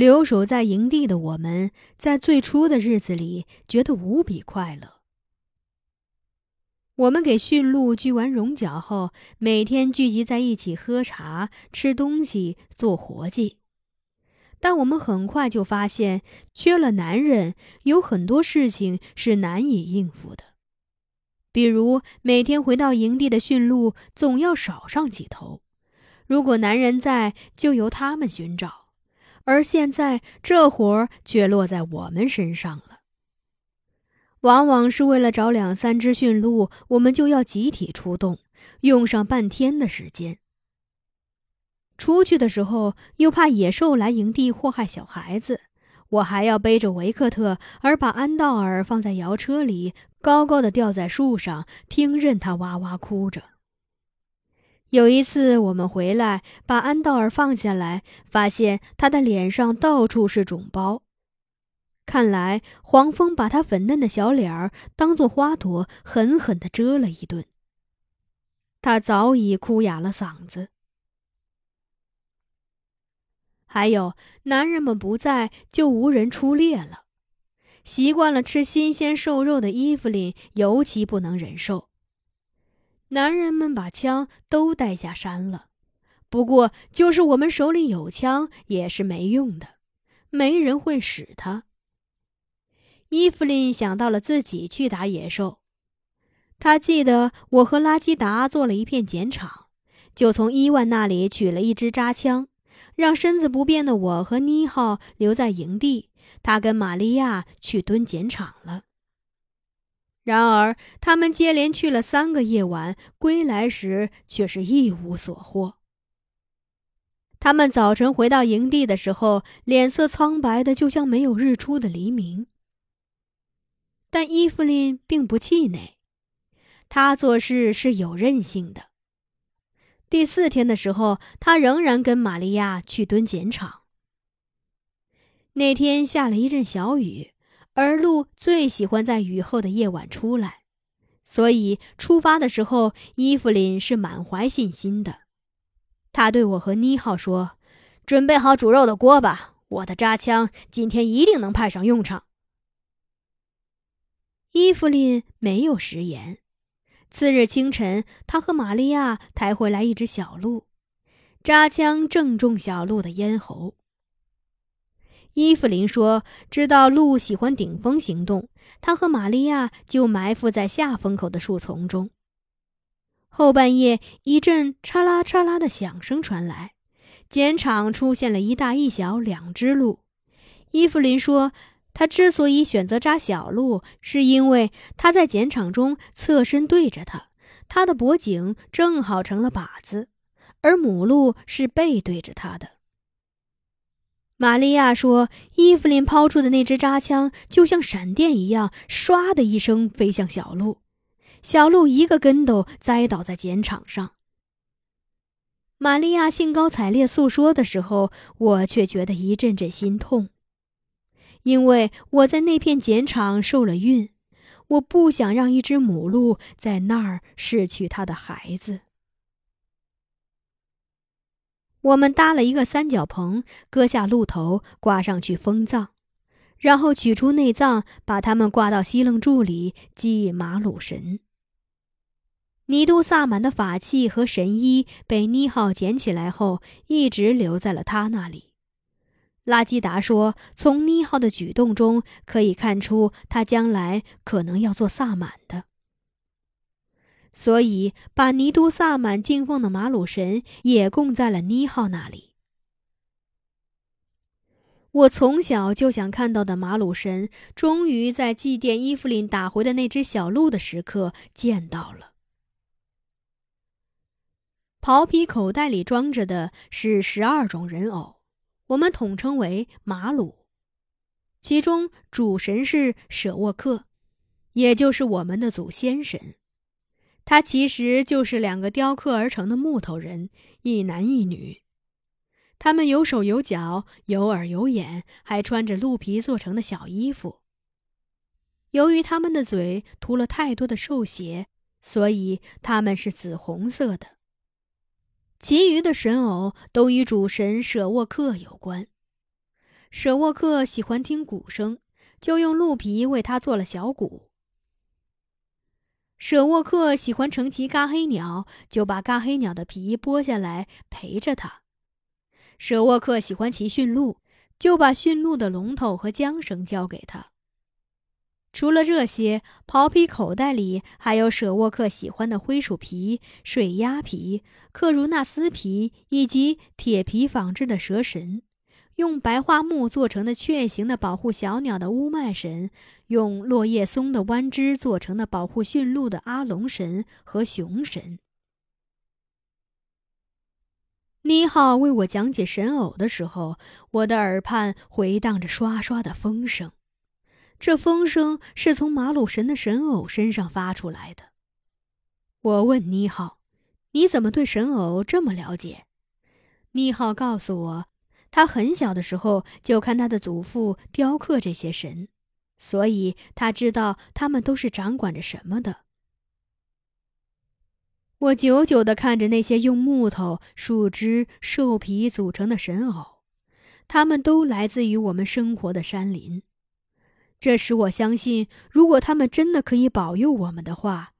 留守在营地的我们，在最初的日子里觉得无比快乐。我们给驯鹿锯完绒角后，每天聚集在一起喝茶、吃东西、做活计。但我们很快就发现，缺了男人，有很多事情是难以应付的。比如，每天回到营地的驯鹿总要少上几头，如果男人在，就由他们寻找。而现在，这活儿却落在我们身上了。往往是为了找两三只驯鹿，我们就要集体出动，用上半天的时间。出去的时候，又怕野兽来营地祸害小孩子，我还要背着维克特，而把安道尔放在摇车里，高高的吊在树上，听任他哇哇哭着。有一次，我们回来把安道尔放下来，发现他的脸上到处是肿包。看来黄蜂把他粉嫩的小脸儿当做花朵，狠狠地蛰了一顿。他早已哭哑了嗓子。还有，男人们不在，就无人出猎了。习惯了吃新鲜瘦肉的伊芙琳尤其不能忍受。男人们把枪都带下山了，不过就是我们手里有枪也是没用的，没人会使它。伊芙琳想到了自己去打野兽，他记得我和拉基达做了一片碱场，就从伊万那里取了一支扎枪，让身子不便的我和妮浩留在营地，他跟玛利亚去蹲碱场了。然而，他们接连去了三个夜晚，归来时却是一无所获。他们早晨回到营地的时候，脸色苍白的，就像没有日出的黎明。但伊芙琳并不气馁，她做事是有韧性的。第四天的时候，她仍然跟玛利亚去蹲碱场。那天下了一阵小雨。而鹿最喜欢在雨后的夜晚出来，所以出发的时候，伊芙琳是满怀信心的。他对我和妮浩说：“准备好煮肉的锅吧，我的扎枪今天一定能派上用场。”伊芙琳没有食言。次日清晨，他和玛利亚抬回来一只小鹿，扎枪正中小鹿的咽喉。伊芙琳说：“知道鹿喜欢顶风行动，他和玛利亚就埋伏在下风口的树丛中。后半夜，一阵嚓啦嚓啦的响声传来，碱场出现了一大一小两只鹿。伊芙琳说，他之所以选择扎小鹿，是因为他在碱场中侧身对着他，他的脖颈正好成了靶子，而母鹿是背对着他的。”玛利亚说：“伊芙琳抛出的那支扎枪就像闪电一样，唰的一声飞向小鹿，小鹿一个跟斗栽倒在碱场上。”玛利亚兴高采烈诉说的时候，我却觉得一阵阵心痛，因为我在那片碱场受了孕，我不想让一只母鹿在那儿失去它的孩子。我们搭了一个三角棚，割下鹿头，挂上去封葬，然后取出内脏，把它们挂到西楞柱里祭马鲁神。尼都萨满的法器和神衣被妮浩捡起来后，一直留在了他那里。拉基达说，从妮浩的举动中可以看出，他将来可能要做萨满的。所以，把尼都萨满敬奉的马鲁神也供在了妮浩那里。我从小就想看到的马鲁神，终于在祭奠伊芙琳打回的那只小鹿的时刻见到了。袍皮口袋里装着的是十二种人偶，我们统称为马鲁。其中主神是舍沃克，也就是我们的祖先神。他其实就是两个雕刻而成的木头人，一男一女。他们有手有脚，有耳有眼，还穿着鹿皮做成的小衣服。由于他们的嘴涂了太多的兽血，所以他们是紫红色的。其余的神偶都与主神舍沃克有关。舍沃克喜欢听鼓声，就用鹿皮为他做了小鼓。舍沃克喜欢乘骑嘎黑鸟，就把嘎黑鸟的皮剥下来陪着他。舍沃克喜欢骑驯鹿，就把驯鹿的龙头和缰绳交给他。除了这些，袍皮口袋里还有舍沃克喜欢的灰鼠皮、水鸭皮、克如纳斯皮以及铁皮仿制的蛇神。用白桦木做成的雀形的保护小鸟的乌麦神，用落叶松的弯枝做成的保护驯鹿的阿龙神和熊神。妮浩为我讲解神偶的时候，我的耳畔回荡着刷刷的风声，这风声是从马鲁神的神偶身上发出来的。我问妮浩：“你怎么对神偶这么了解？”妮浩告诉我。他很小的时候就看他的祖父雕刻这些神，所以他知道他们都是掌管着什么的。我久久的看着那些用木头、树枝、兽皮组成的神偶，他们都来自于我们生活的山林。这使我相信，如果他们真的可以保佑我们的话，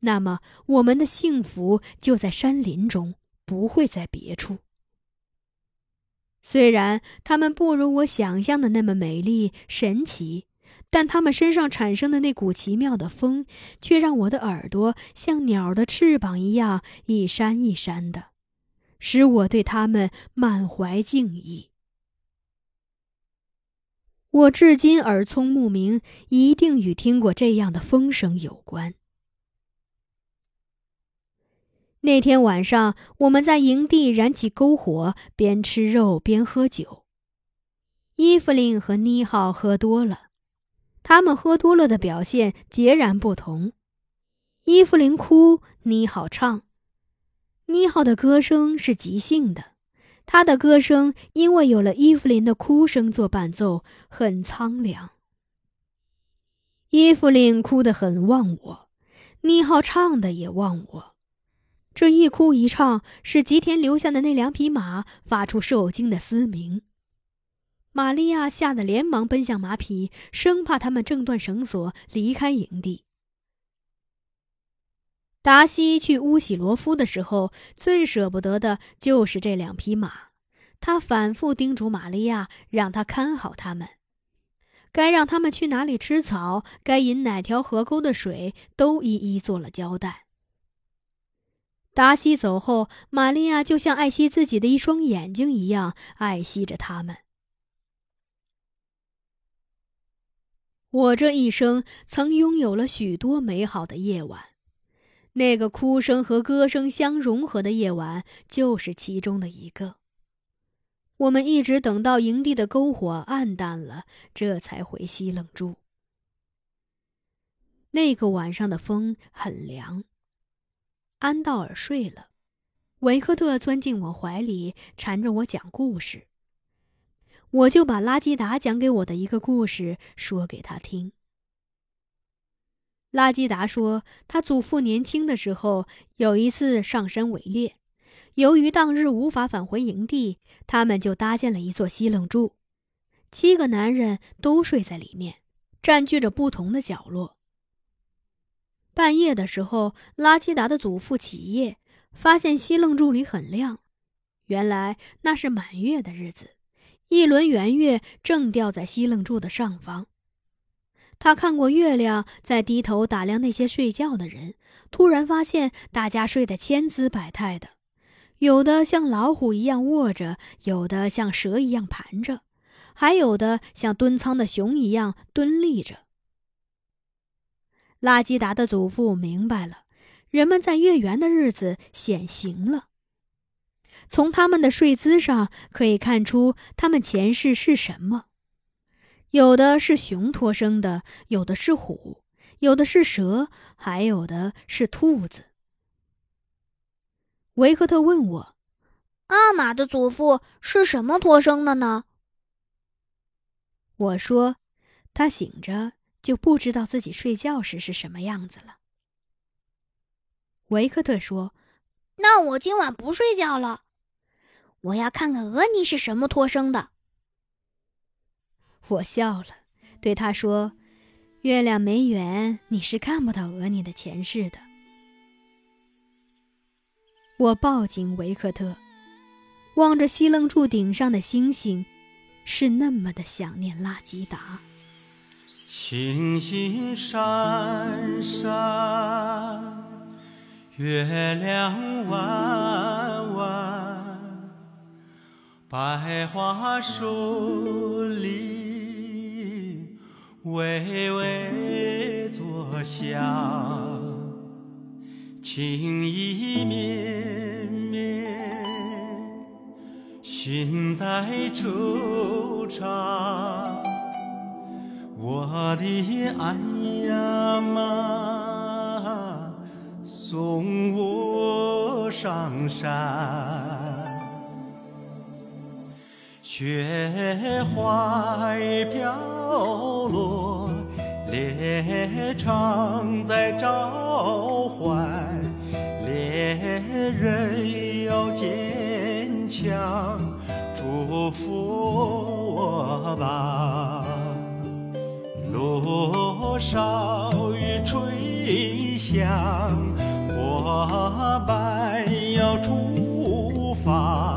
那么我们的幸福就在山林中，不会在别处。虽然它们不如我想象的那么美丽神奇，但它们身上产生的那股奇妙的风，却让我的耳朵像鸟的翅膀一样一扇一扇的，使我对它们满怀敬意。我至今耳聪目明，一定与听过这样的风声有关。那天晚上，我们在营地燃起篝火，边吃肉边喝酒。伊芙琳和妮浩喝多了，他们喝多了的表现截然不同。伊芙琳哭，妮浩唱。妮浩的歌声是即兴的，他的歌声因为有了伊芙琳的哭声做伴奏，很苍凉。伊芙琳哭得很忘我，妮浩唱的也忘我。这一哭一唱，使吉田留下的那两匹马发出受惊的嘶鸣。玛利亚吓得连忙奔向马匹，生怕他们挣断绳索离开营地。达西去乌喜罗夫的时候，最舍不得的就是这两匹马。他反复叮嘱玛利亚，让他看好他们，该让他们去哪里吃草，该饮哪条河沟的水，都一一做了交代。达西走后，玛利亚就像爱惜自己的一双眼睛一样爱惜着他们。我这一生曾拥有了许多美好的夜晚，那个哭声和歌声相融合的夜晚就是其中的一个。我们一直等到营地的篝火暗淡了，这才回西冷住。那个晚上的风很凉。安道尔睡了，维克特钻进我怀里，缠着我讲故事。我就把拉基达讲给我的一个故事说给他听。拉基达说，他祖父年轻的时候有一次上山围猎，由于当日无法返回营地，他们就搭建了一座西楞柱，七个男人都睡在里面，占据着不同的角落。半夜的时候，拉基达的祖父起夜，发现西楞柱里很亮。原来那是满月的日子，一轮圆月正吊在西楞柱的上方。他看过月亮，在低头打量那些睡觉的人，突然发现大家睡得千姿百态的，有的像老虎一样卧着，有的像蛇一样盘着，还有的像蹲仓的熊一样蹲立着。拉基达的祖父明白了，人们在月圆的日子显形了。从他们的睡姿上可以看出，他们前世是什么。有的是熊托生的，有的是虎，有的是蛇，还有的是兔子。维克特问我：“阿玛的祖父是什么托生的呢？”我说：“他醒着。”就不知道自己睡觉时是什么样子了。维克特说：“那我今晚不睡觉了，我要看看俄尼是什么托生的。”我笑了，对他说：“月亮没圆，你是看不到额尼的前世的。”我抱紧维克特，望着西楞柱顶上的星星，是那么的想念拉吉达。星星闪闪，月亮弯弯，百花树里微微作响，情意绵绵，心在惆怅。我的爱呀妈，送我上山，雪花飘落，猎场在召唤，猎人要坚强，祝福我吧。多少雨吹响，花瓣要出发。